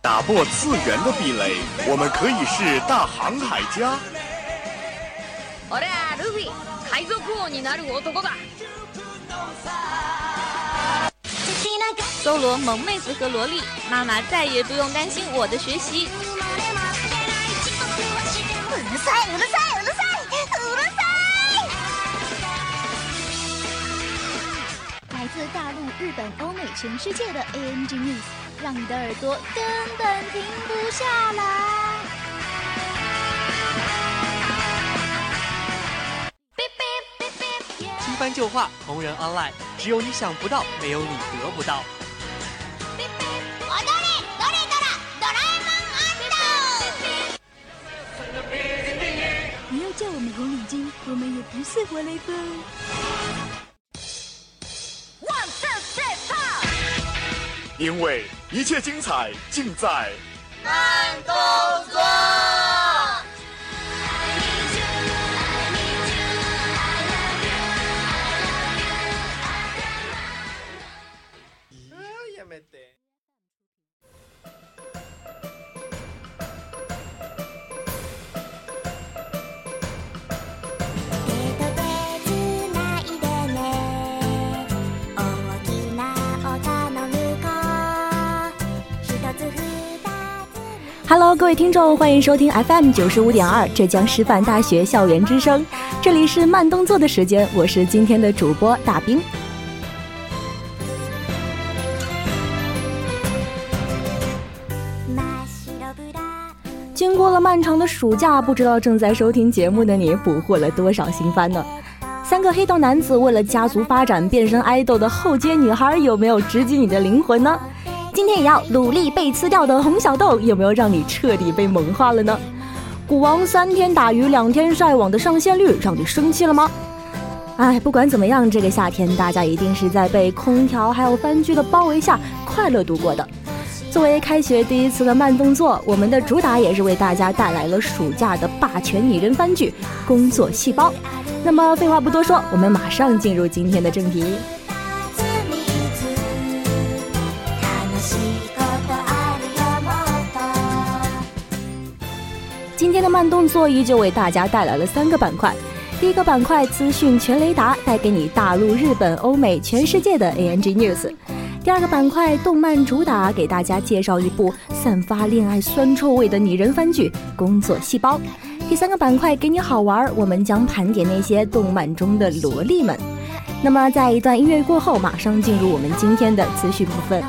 打破次元的壁垒，我们可以是大航海家。我俩路飞，海贼王になる男だ。搜罗萌妹子和萝莉，妈妈再也不用担心我的学习。 日本、欧美、全世界的 ANG News，让你的耳朵根本停不下来。新番旧话，同人 online，只有你想不到，没有你得不到。你要叫我们红领巾，我们也不是活雷锋。因为一切精彩尽在慢动作。Hello，各位听众，欢迎收听 FM 九十五点二浙江师范大学校园之声，这里是慢动作的时间，我是今天的主播大兵。经过了漫长的暑假，不知道正在收听节目的你捕获了多少新番呢？三个黑道男子为了家族发展变身爱豆的后街女孩，有没有直击你的灵魂呢？今天也要努力被吃掉的红小豆，有没有让你彻底被萌化了呢？古王三天打鱼两天晒网的上线率，让你生气了吗？哎，不管怎么样，这个夏天大家一定是在被空调还有番剧的包围下快乐度过的。作为开学第一次的慢动作，我们的主打也是为大家带来了暑假的霸权拟人番剧《工作细胞》。那么废话不多说，我们马上进入今天的正题。慢动作依旧为大家带来了三个板块。第一个板块资讯全雷达，带给你大陆、日本、欧美、全世界的 ANG News。第二个板块动漫主打，给大家介绍一部散发恋爱酸臭味的拟人番剧《工作细胞》。第三个板块给你好玩，我们将盘点那些动漫中的萝莉们。那么在一段音乐过后，马上进入我们今天的资讯部分。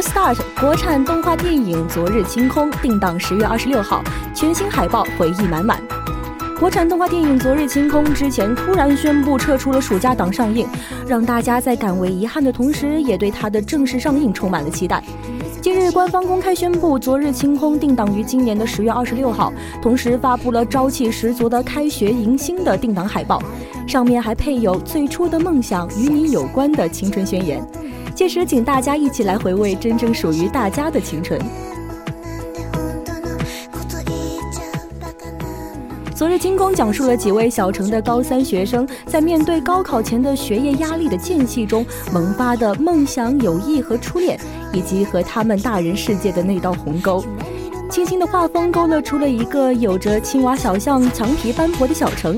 Start 国产动画电影《昨日清空》定档十月二十六号，全新海报回忆满满。国产动画电影《昨日清空》之前突然宣布撤出了暑假档上映，让大家在感为遗憾的同时，也对它的正式上映充满了期待。今日官方公开宣布，《昨日清空》定档于今年的十月二十六号，同时发布了朝气十足的开学迎新的定档海报，上面还配有“最初的梦想与你有关”的青春宣言。届时，请大家一起来回味真正属于大家的青春。昨日清空讲述了几位小城的高三学生在面对高考前的学业压力的间隙中萌发的梦想、友谊和初恋，以及和他们大人世界的那道鸿沟。清新的画风勾勒出了一个有着青蛙小巷、墙皮斑驳的小城。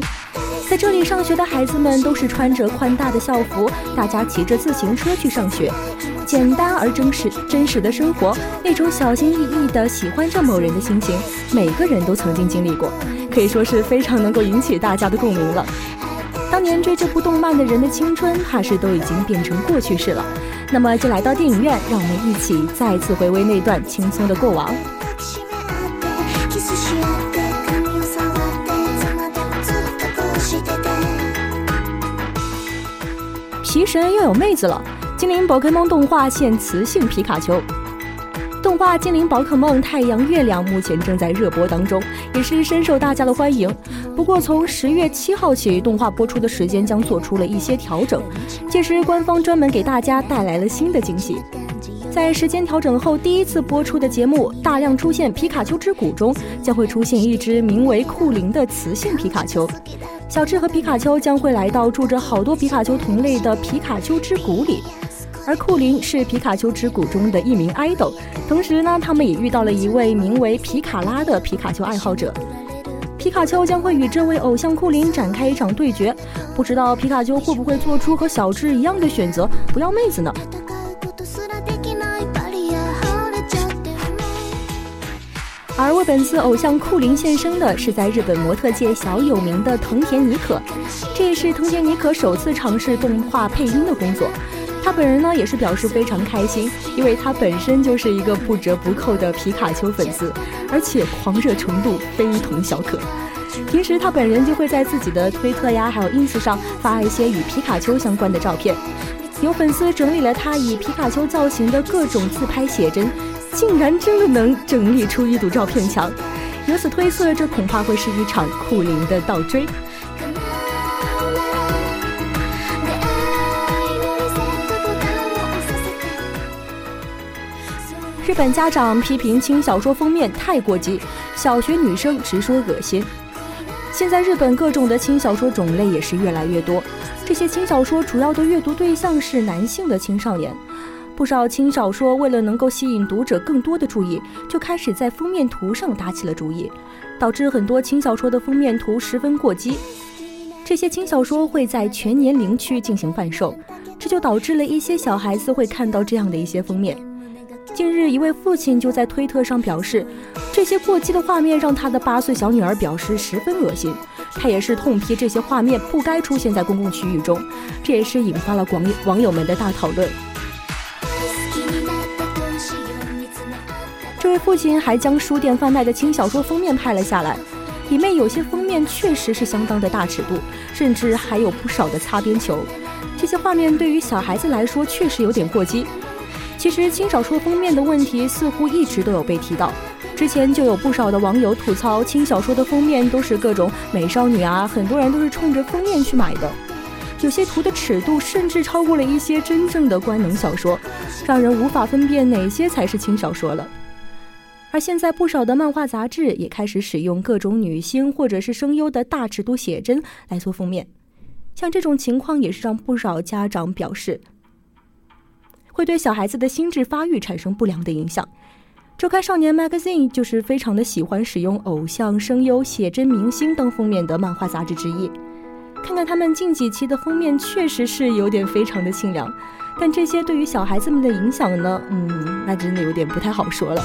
在这里上学的孩子们都是穿着宽大的校服，大家骑着自行车去上学，简单而真实真实的生活，那种小心翼翼的喜欢上某人的心情，每个人都曾经经历过，可以说是非常能够引起大家的共鸣了。当年追这部动漫的人的青春，怕是都已经变成过去式了。那么就来到电影院，让我们一起再次回味那段轻松的过往。皮神又有妹子了！精灵宝可梦动画现雌性皮卡丘。动画《精灵宝可梦太阳月亮》目前正在热播当中，也是深受大家的欢迎。不过，从十月七号起，动画播出的时间将做出了一些调整。届时，官方专门给大家带来了新的惊喜。在时间调整后，第一次播出的节目《大量出现皮卡丘之谷》中，将会出现一只名为库林的雌性皮卡丘。小智和皮卡丘将会来到住着好多皮卡丘同类的皮卡丘之谷里。而库林是皮卡丘之谷中的一名 idol，，同时呢，他们也遇到了一位名为皮卡拉的皮卡丘爱好者。皮卡丘将会与这位偶像库林展开一场对决，不知道皮卡丘会不会做出和小智一样的选择，不要妹子呢？而为本次偶像库林献声的是在日本模特界小有名的藤田妮可，这也是藤田妮可首次尝试动画配音的工作。他本人呢也是表示非常开心，因为他本身就是一个不折不扣的皮卡丘粉丝，而且狂热程度非同小可。平时他本人就会在自己的推特呀，还有 ins 上发一些与皮卡丘相关的照片。有粉丝整理了他以皮卡丘造型的各种自拍写真，竟然真的能整理出一堵照片墙。由此推测，这恐怕会是一场酷灵的倒追。日本家长批评轻小说封面太过激，小学女生直说恶心。现在日本各种的轻小说种类也是越来越多，这些轻小说主要的阅读对象是男性的青少年。不少轻小说为了能够吸引读者更多的注意，就开始在封面图上打起了主意，导致很多轻小说的封面图十分过激。这些轻小说会在全年龄区进行贩售，这就导致了一些小孩子会看到这样的一些封面。近日，一位父亲就在推特上表示，这些过激的画面让他的八岁小女儿表示十分恶心。他也是痛批这些画面不该出现在公共区域中，这也是引发了网网友们的大讨论。这位父亲还将书店贩卖的轻小说封面拍了下来，里面有些封面确实是相当的大尺度，甚至还有不少的擦边球。这些画面对于小孩子来说确实有点过激。其实轻小说封面的问题似乎一直都有被提到，之前就有不少的网友吐槽轻小说的封面都是各种美少女啊，很多人都是冲着封面去买的，有些图的尺度甚至超过了一些真正的官能小说，让人无法分辨哪些才是轻小说了。而现在不少的漫画杂志也开始使用各种女星或者是声优的大尺度写真来做封面，像这种情况也是让不少家长表示。会对小孩子的心智发育产生不良的影响。周刊少年 Magazine 就是非常的喜欢使用偶像、声优、写真明星当封面的漫画杂志之一。看看他们近几期的封面，确实是有点非常的清凉。但这些对于小孩子们的影响呢？嗯，那真的有点不太好说了。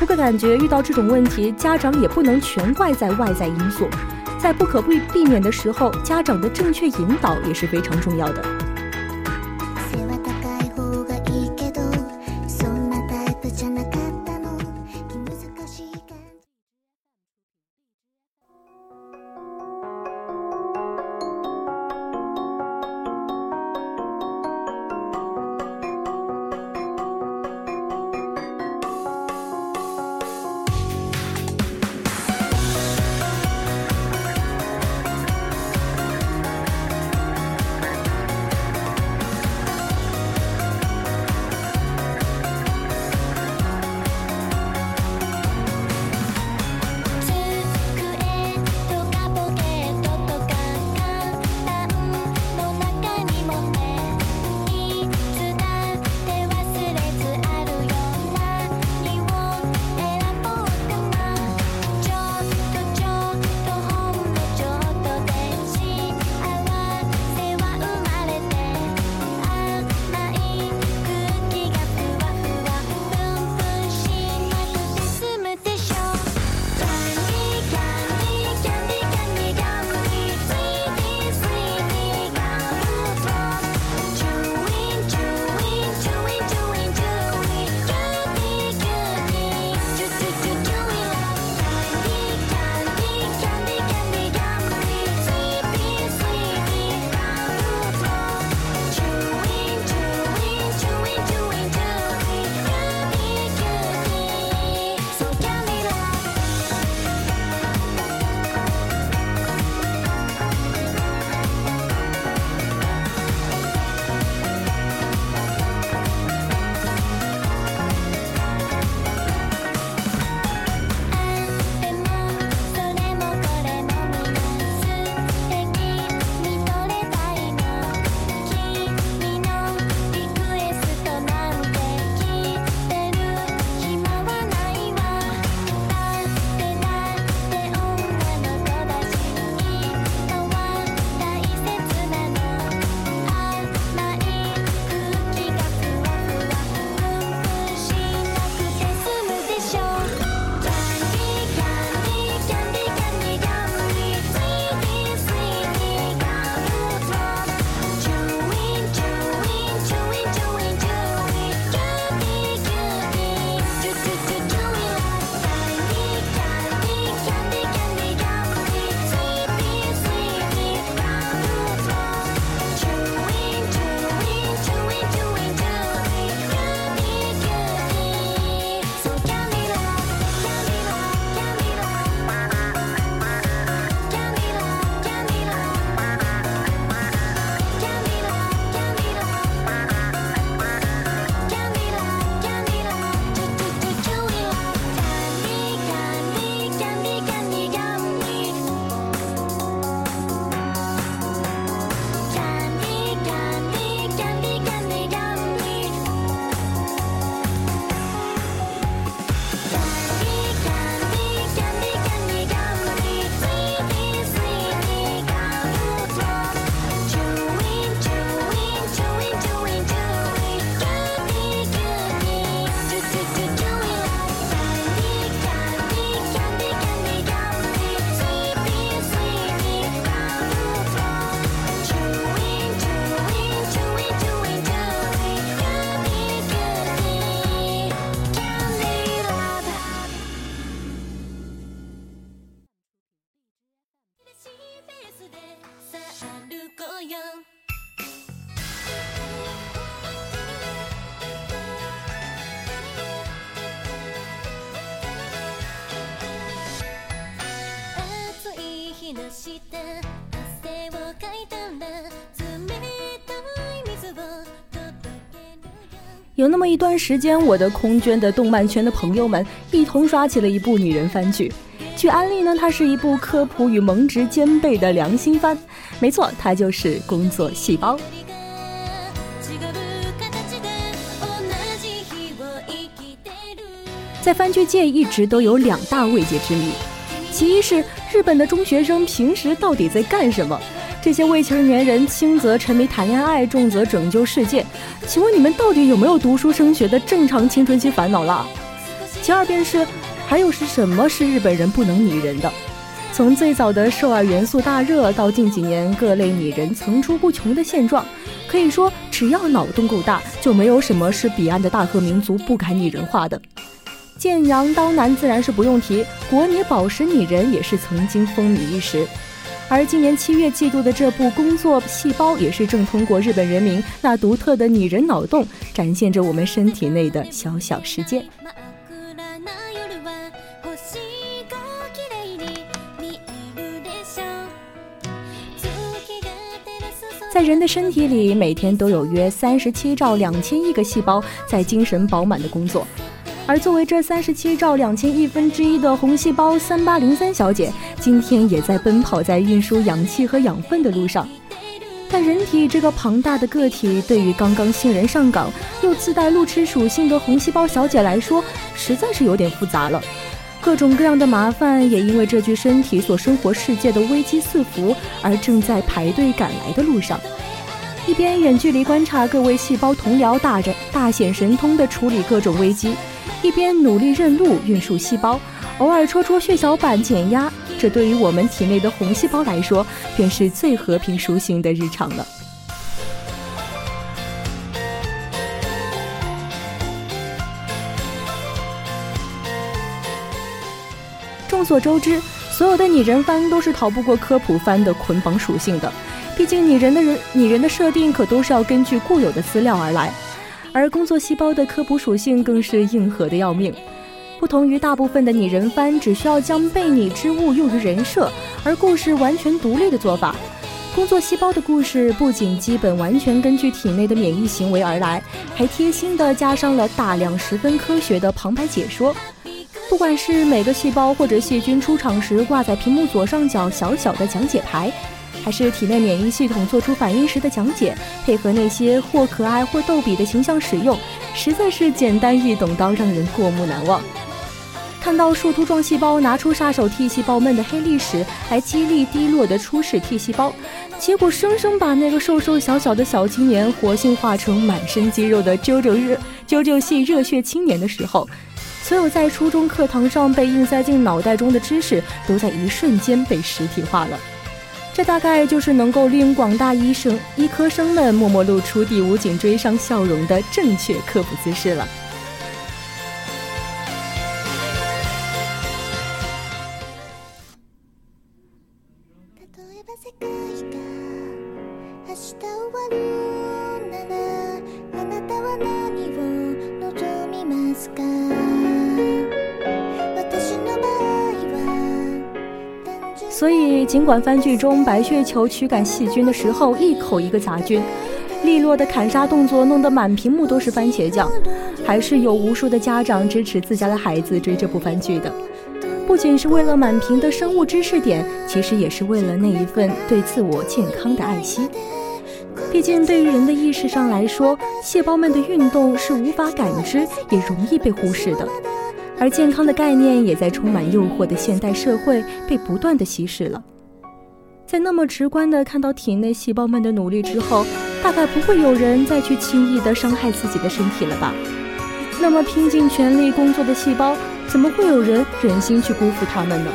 不过感觉遇到这种问题，家长也不能全怪在外在因素，在不可避避免的时候，家长的正确引导也是非常重要的。有那么一段时间，我的空捐的动漫圈的朋友们一同刷起了一部女人番剧。据安利呢，它是一部科普与萌值兼备的良心番。没错，它就是《工作细胞》。在番剧界一直都有两大未解之谜，其一是日本的中学生平时到底在干什么？这些未成年人轻则沉迷谈恋爱，重则拯救世界。请问你们到底有没有读书升学的正常青春期烦恼啦？其二便是，还有是什么是日本人不能拟人的？从最早的首尔元素大热，到近几年各类拟人层出不穷的现状，可以说只要脑洞够大，就没有什么是彼岸的大和民族不敢拟人化的。剑阳刀男自然是不用提，国拟宝石拟人也是曾经风靡一时。而今年七月季度的这部《工作细胞》，也是正通过日本人民那独特的拟人脑洞，展现着我们身体内的小小世界。在人的身体里，每天都有约三十七兆两千亿个细胞在精神饱满的工作。而作为这三十七兆两千亿分之一的红细胞三八零三小姐，今天也在奔跑在运输氧气和养分的路上。但人体这个庞大的个体，对于刚刚新人上岗又自带路痴属性的红细胞小姐来说，实在是有点复杂了。各种各样的麻烦，也因为这具身体所生活世界的危机四伏，而正在排队赶来的路上。一边远距离观察各位细胞同僚大人大显神通地处理各种危机。一边努力认路运输细胞，偶尔戳戳血小板减压，这对于我们体内的红细胞来说，便是最和平舒心的日常了。众所周知，所有的拟人番都是逃不过科普番的捆绑属性的，毕竟拟人的人拟人的设定可都是要根据固有的资料而来。而工作细胞的科普属性更是硬核的要命，不同于大部分的拟人番，只需要将被拟之物用于人设，而故事完全独立的做法。工作细胞的故事不仅基本完全根据体内的免疫行为而来，还贴心的加上了大量十分科学的旁白解说。不管是每个细胞或者细菌出场时挂在屏幕左上角小小的讲解牌。还是体内免疫系统做出反应时的讲解，配合那些或可爱或逗比的形象使用，实在是简单易懂到让人过目难忘。看到树突状细胞拿出杀手 T 细胞们的黑历史来激励低落的初始 T 细胞，结果生生把那个瘦瘦小小的小青年活性化成满身肌肉的啾啾热啾啾系热血青年的时候，所有在初中课堂上被硬塞进脑袋中的知识，都在一瞬间被实体化了。这大概就是能够令广大医生、医科生们默默露出第五颈椎上笑容的正确科普姿势了。尽管番剧中白血球驱赶细菌的时候一口一个杂菌，利落的砍杀动作弄得满屏幕都是番茄酱，还是有无数的家长支持自家的孩子追这部番剧的。不仅是为了满屏的生物知识点，其实也是为了那一份对自我健康的爱惜。毕竟，对于人的意识上来说，细胞们的运动是无法感知，也容易被忽视的。而健康的概念也在充满诱惑的现代社会被不断的稀释了。在那么直观的看到体内细胞们的努力之后，大概不会有人再去轻易的伤害自己的身体了吧？那么拼尽全力工作的细胞，怎么会有人忍心去辜负他们呢？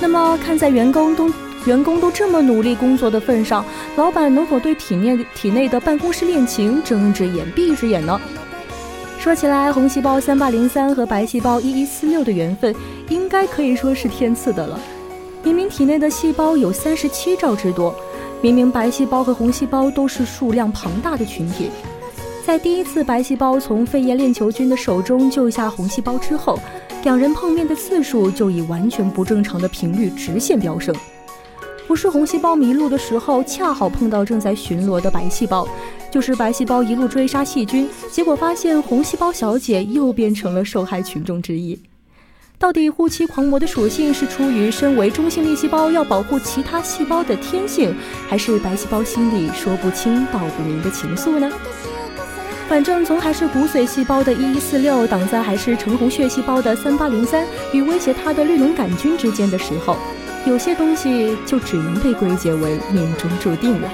那么，看在员工都员工都这么努力工作的份上，老板能否对体内体内的办公室恋情睁一只眼闭一只眼呢？说起来，红细胞三八零三和白细胞一一四六的缘分，应该可以说是天赐的了。明明体内的细胞有三十七兆之多，明明白细胞和红细胞都是数量庞大的群体，在第一次白细胞从肺炎链球菌的手中救下红细胞之后，两人碰面的次数就以完全不正常的频率直线飙升。不是红细胞迷路的时候，恰好碰到正在巡逻的白细胞，就是白细胞一路追杀细菌，结果发现红细胞小姐又变成了受害群众之一。到底护妻狂魔的属性是出于身为中性粒细胞要保护其他细胞的天性，还是白细胞心里说不清道不明的情愫呢？反正从还是骨髓细胞的一一四六挡在还是橙红血细胞的三八零三与威胁它的绿脓杆菌之间的时候。有些东西就只能被归结为命中注定了。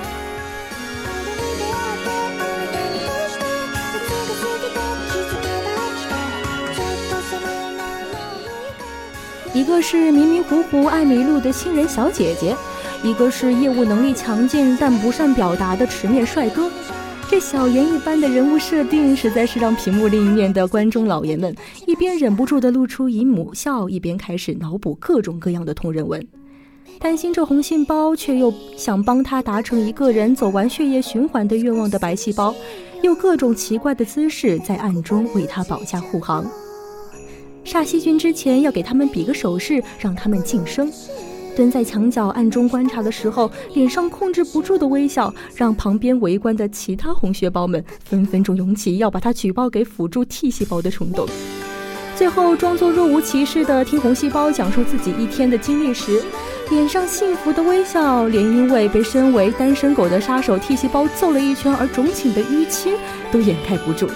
一个是迷迷糊糊爱迷路的新人小姐姐，一个是业务能力强劲但不善表达的池面帅哥。这小言一般的人物设定，实在是让屏幕另一面的观众老爷们一边忍不住的露出姨母笑，一边开始脑补各种各样的同人文。担心这红细胞，却又想帮他达成一个人走完血液循环的愿望的白细胞，用各种奇怪的姿势在暗中为他保驾护航。杀细菌之前要给他们比个手势，让他们晋升。蹲在墙角暗中观察的时候，脸上控制不住的微笑，让旁边围观的其他红血胞们分分钟涌起要把他举报给辅助 T 细胞的冲动。最后装作若无其事的听红细胞讲述自己一天的经历时，脸上幸福的微笑，连因为被身为单身狗的杀手 T 细胞揍了一拳而肿起的淤青都掩盖不住。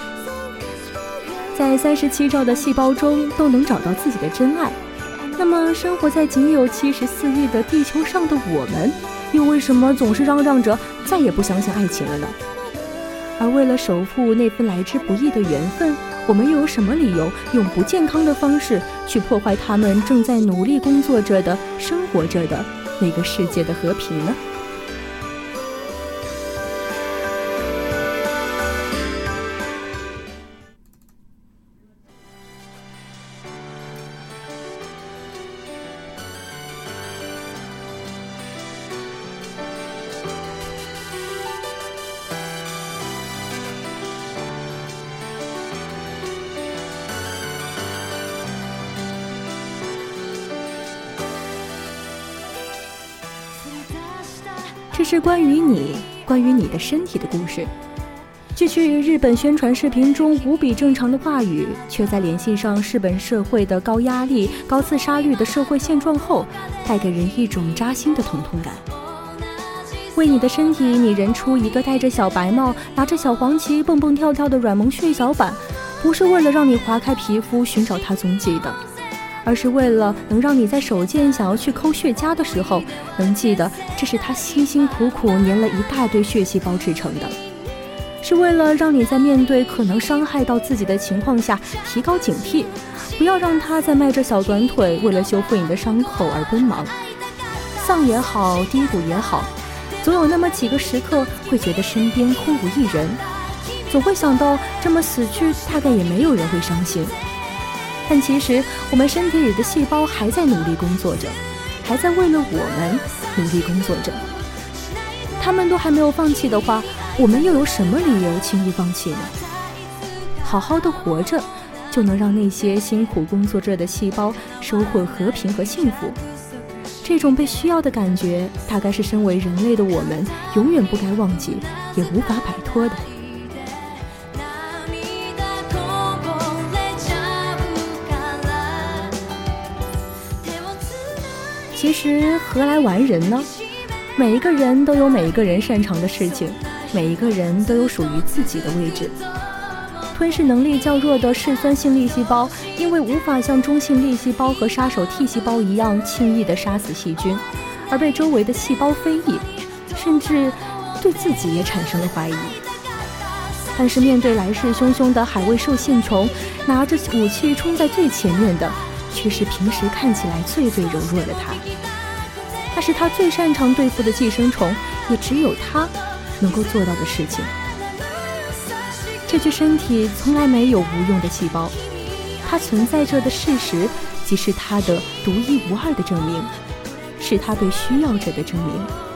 在三十七兆的细胞中都能找到自己的真爱，那么生活在仅有七十四亿的地球上的我们，又为什么总是嚷嚷着再也不相信爱情了呢？而为了守护那份来之不易的缘分。我们又有什么理由用不健康的方式去破坏他们正在努力工作着的、生活着的那个世界的和平呢？关于你、关于你的身体的故事。句句日本宣传视频中无比正常的话语，却在联系上日本社会的高压力、高自杀率的社会现状后，带给人一种扎心的疼痛感。为你的身体拟人出一个戴着小白帽、拿着小黄旗蹦蹦跳跳的软萌血小板，不是为了让你划开皮肤寻找它踪迹的。而是为了能让你在手贱想要去抠血痂的时候，能记得这是他辛辛苦苦粘了一大堆血细胞制成的；是为了让你在面对可能伤害到自己的情况下提高警惕，不要让他在迈着小短腿为了修复你的伤口而奔忙。丧也好，低谷也好，总有那么几个时刻会觉得身边空无一人，总会想到这么死去，大概也没有人会伤心。但其实，我们身体里的细胞还在努力工作着，还在为了我们努力工作着。他们都还没有放弃的话，我们又有什么理由轻易放弃呢？好好的活着，就能让那些辛苦工作着的细胞收获和平和幸福。这种被需要的感觉，大概是身为人类的我们永远不该忘记，也无法摆脱的。其实何来完人呢？每一个人都有每一个人擅长的事情，每一个人都有属于自己的位置。吞噬能力较弱的嗜酸性粒细胞，因为无法像中性粒细胞和杀手 T 细胞一样轻易地杀死细菌，而被周围的细胞非议，甚至对自己也产生了怀疑。但是面对来势汹汹的海卫兽线虫，拿着武器冲在最前面的。却是平时看起来最最柔弱的他，那是他最擅长对付的寄生虫，也只有他能够做到的事情。这具身体从来没有无用的细胞，它存在着的事实，即是它的独一无二的证明，是它被需要者的证明。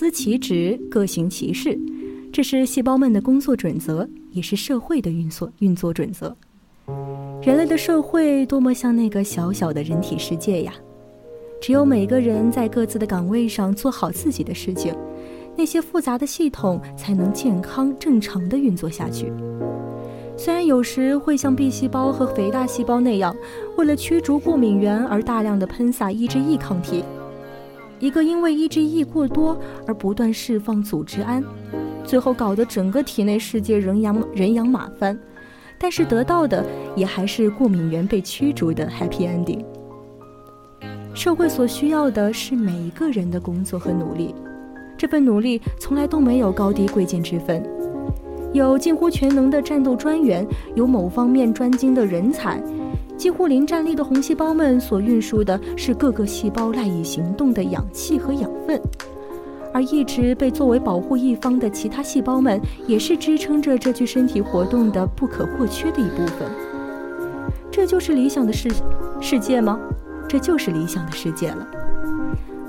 司其职，各行其事，这是细胞们的工作准则，也是社会的运作运作准则。人类的社会多么像那个小小的人体世界呀！只有每个人在各自的岗位上做好自己的事情，那些复杂的系统才能健康正常的运作下去。虽然有时会像 B 细胞和肥大细胞那样，为了驱逐过敏源而大量的喷洒抑制抑抗体，一个因为抑制抑过多而不断释放组织胺，最后搞得整个体内世界人仰人仰马翻，但是得到的也还是过敏源被驱逐的 happy ending。社会所需要的是每一个人的工作和努力，这份努力从来都没有高低贵贱之分。有近乎全能的战斗专员，有某方面专精的人才，几乎零战力的红细胞们所运输的是各个细胞赖以行动的氧气和养分，而一直被作为保护一方的其他细胞们，也是支撑着这具身体活动的不可或缺的一部分。这就是理想的世世界吗？这就是理想的世界了。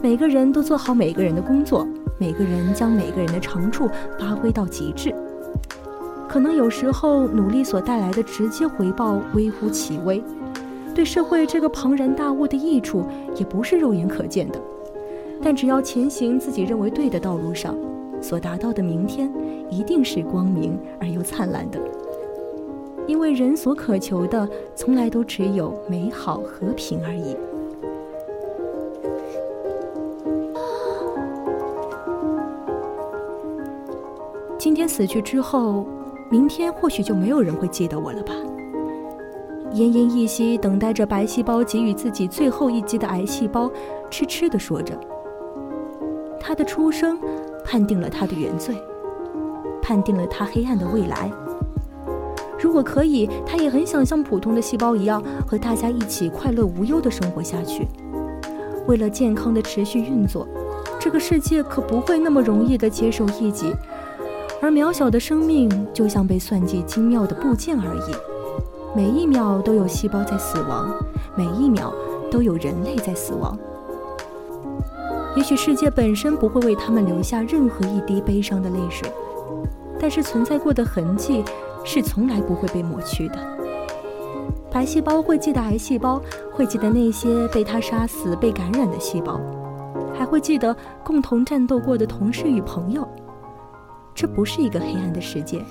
每个人都做好每个人的工作，每个人将每个人的长处发挥到极致。可能有时候努力所带来的直接回报微乎其微，对社会这个庞然大物的益处也不是肉眼可见的。但只要前行自己认为对的道路上，所达到的明天一定是光明而又灿烂的。因为人所渴求的从来都只有美好和平而已。今天死去之后。明天或许就没有人会记得我了吧？奄奄一息，等待着白细胞给予自己最后一击的癌细胞，痴痴地说着。他的出生，判定了他的原罪，判定了他黑暗的未来。如果可以，他也很想像普通的细胞一样，和大家一起快乐无忧地生活下去。为了健康的持续运作，这个世界可不会那么容易地接受异己。而渺小的生命就像被算计精妙的部件而已，每一秒都有细胞在死亡，每一秒都有人类在死亡。也许世界本身不会为他们留下任何一滴悲伤的泪水，但是存在过的痕迹是从来不会被抹去的。白细胞会记得癌细胞，会记得那些被它杀死、被感染的细胞，还会记得共同战斗过的同事与朋友。这不是一个黑暗的世界，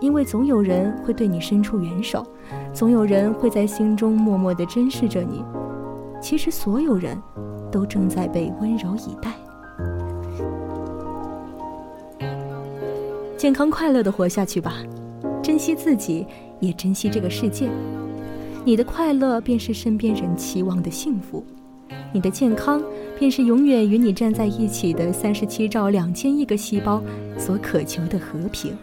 因为总有人会对你伸出援手，总有人会在心中默默地珍视着你。其实，所有人都正在被温柔以待。健康快乐地活下去吧，珍惜自己，也珍惜这个世界。你的快乐便是身边人期望的幸福，你的健康。便是永远与你站在一起的三十七兆两千亿个细胞所渴求的和平。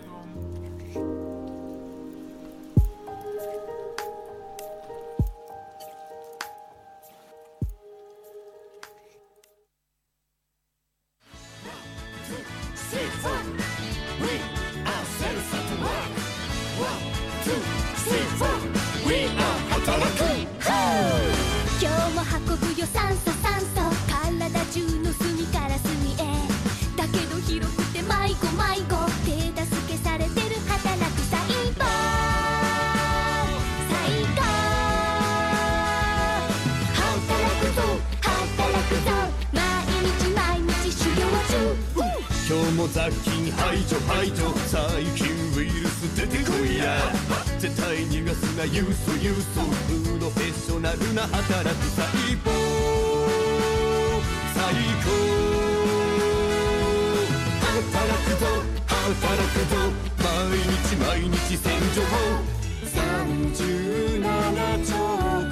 ナルな働く細胞最高。働くぞ働くぞ。毎日毎日洗浄37兆。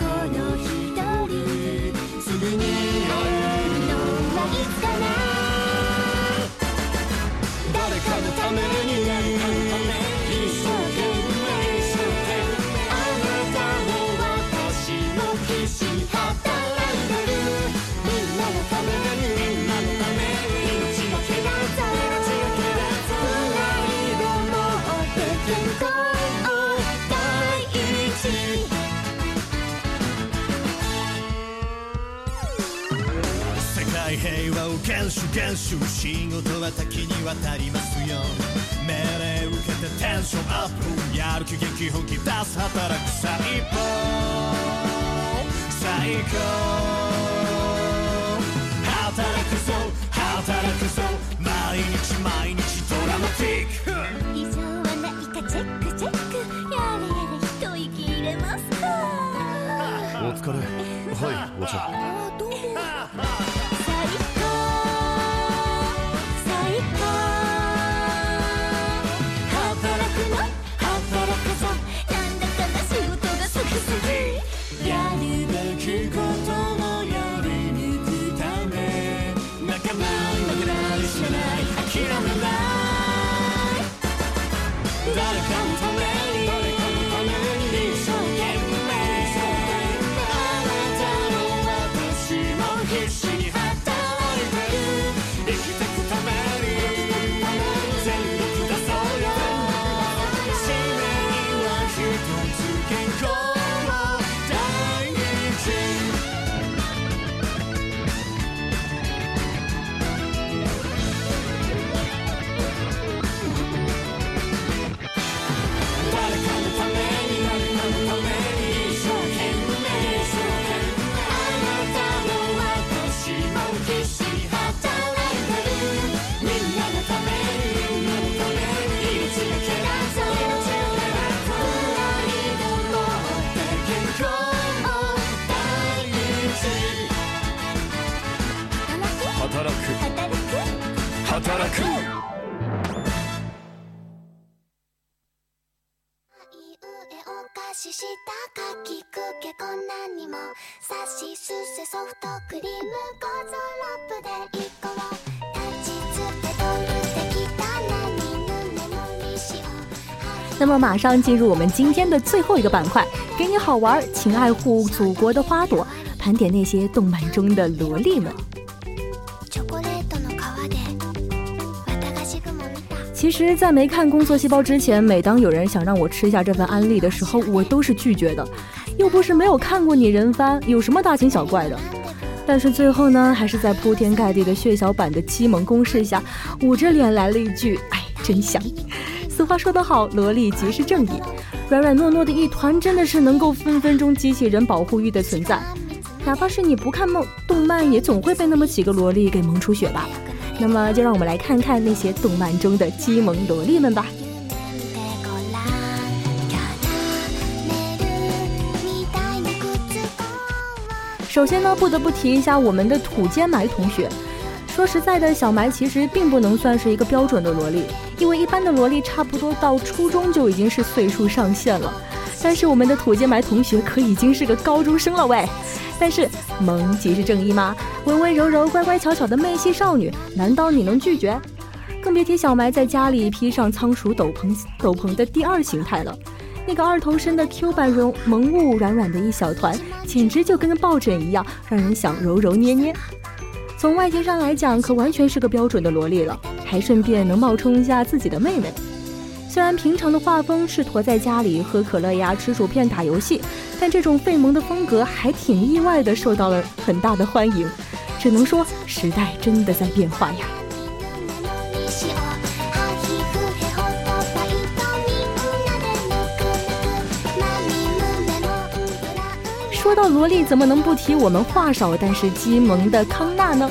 厳守厳守仕事は多岐にわたりますよ命令受けてテンションアップやる気元気本気出す働く最高最高働くぞ働くぞ毎日毎日ドラマティック異常はないかチェックチェックやれやれ一息入れますかお疲れはいお茶那么马上进入我们今天的最后一个板块，给你好玩，请爱护祖国的花朵，盘点那些动漫中的萝莉们。其实，在没看《工作细胞》之前，每当有人想让我吃下这份安利的时候，我都是拒绝的。又不是没有看过拟人番，有什么大惊小怪的？但是最后呢，还是在铺天盖地的血小板的激萌攻势下，捂着脸来了一句：“哎，真香！”俗话说得好，萝莉即是正义。软软糯糯的一团，真的是能够分分钟激起人保护欲的存在。哪怕是你不看梦动漫，也总会被那么几个萝莉给萌出血吧。那么，就让我们来看看那些动漫中的激萌萝莉们吧。でごらんキャラメルみたいな靴子首先呢，不得不提一下我们的土间埋同学。说实在的，小埋其实并不能算是一个标准的萝莉，因为一般的萝莉差不多到初中就已经是岁数上限了。但是我们的土间埋同学可已经是个高中生了喂。 但是萌即是正义吗？温温柔柔、乖乖巧巧的妹系少女，难道你能拒绝？更别提小埋在家里披上仓鼠斗篷斗篷的第二形态了。那个二头身的 Q 版绒萌物，软软的一小团，简直就跟个抱枕一样，让人想揉揉捏捏。从外形上来讲，可完全是个标准的萝莉了，还顺便能冒充一下自己的妹妹。虽然平常的画风是驮在家里喝可乐呀、吃薯片、打游戏，但这种费萌的风格还挺意外的受到了很大的欢迎。只能说时代真的在变化呀。にしようハヒフヘホとバイトみんなでぬくぬくマミムメのウブラウ说到萝莉，怎么能不提我们话少但是激萌的康纳呢？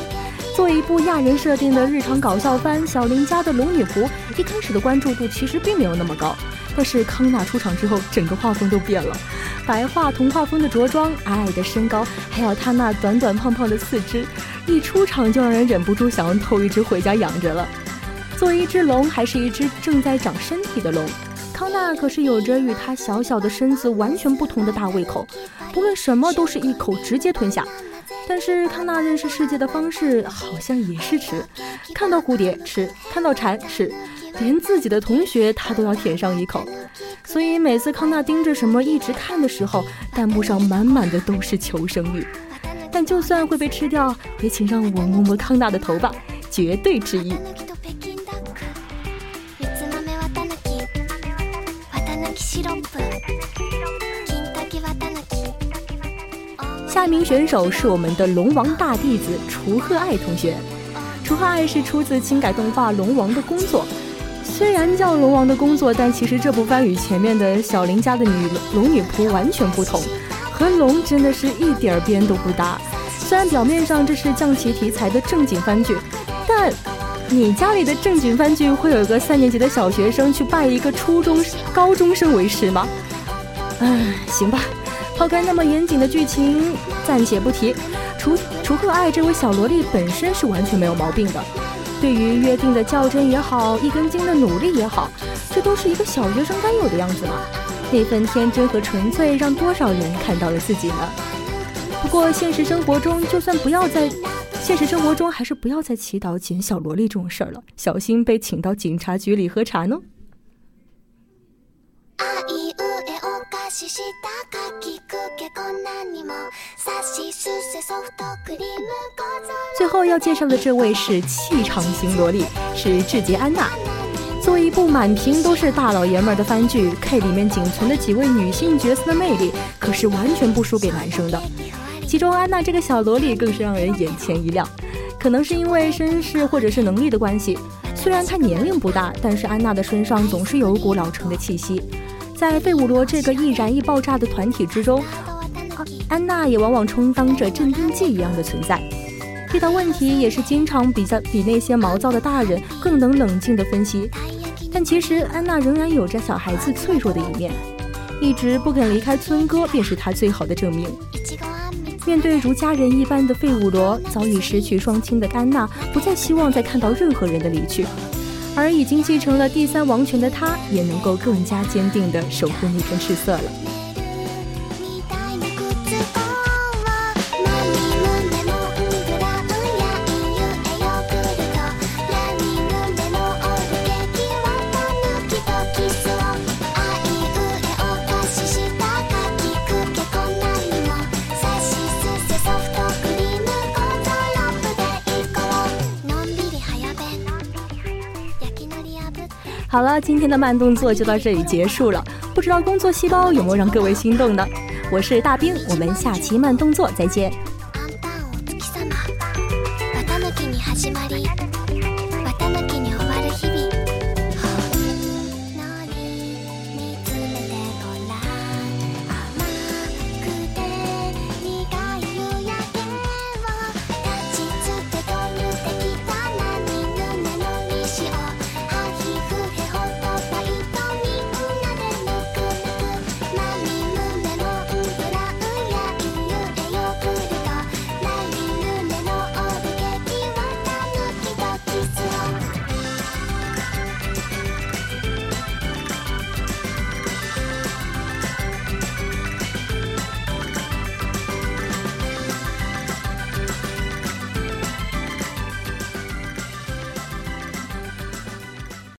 作为一部亚人设定的日常搞笑番，《小林家的龙女仆》一开始的关注度其实并没有那么高，但是康纳出场之后，整个画风都变了，白发童话风的着装，矮矮的身高，还有他那短短胖胖的四肢，一出场就让人忍不住想要偷一只回家养着了。作为一只龙，还是一只正在长身体的龙，康纳可是有着与他小小的身子完全不同的大胃口，不论什么都是一口直接吞下。但是康纳认识世界的方式好像也是吃，看到蝴蝶吃，看到蝉吃，连自己的同学他都要舔上一口。所以每次康纳盯着什么一直看的时候，弹幕上满满的都是求生欲。但就算会被吃掉，也请让我摸摸康纳的头吧，绝对之一。下一名选手是我们的龙王大弟子楚鹤爱同学。楚鹤爱是出自轻改动画《龙王》的工作。虽然叫龙王的工作，但其实这部番与前面的小林家的女龙女仆完全不同，和龙真的是一点边都不搭。虽然表面上这是降旗题材的正经番剧，但你家里的正经番剧会有一个三年级的小学生去拜一个初中高中生为师吗？唉，行吧，抛开那么严谨的剧情，暂且不提。除除鹤爱这位小萝莉本身是完全没有毛病的。对于约定的较真也好，一根筋的努力也好，这都是一个小学生该有的样子嘛。那份天真和纯粹，让多少人看到了自己呢？不过现实生活中，就算不要在现实生活中，还是不要再祈祷捡小萝莉这种事儿了，小心被请到警察局里喝茶呢。最后要介绍的这位是气场型萝莉，是智杰安娜。作为一部满屏都是大老爷们儿的番剧，K 里面仅存的几位女性角色的魅力可是完全不输给男生的。其中安娜这个小萝莉更是让人眼前一亮，可能是因为身世或者是能力的关系。虽然她年龄不大，但是安娜的身上总是有一股老成的气息。在费武罗这个易燃易爆炸的团体之中，安娜也往往充当着镇定剂一样的存在。遇到问题也是经常比较比那些毛躁的大人更能冷静地分析。但其实安娜仍然有着小孩子脆弱的一面，一直不肯离开村哥便是她最好的证明。面对如家人一般的费武罗，早已失去双亲的安娜不再希望再看到任何人的离去。而已经继承了第三王权的他，也能够更加坚定地守护那片赤色了。好了，今天的慢动作就到这里结束了。不知道工作细胞有没有让各位心动呢？我是大兵，我们下期慢动作再见。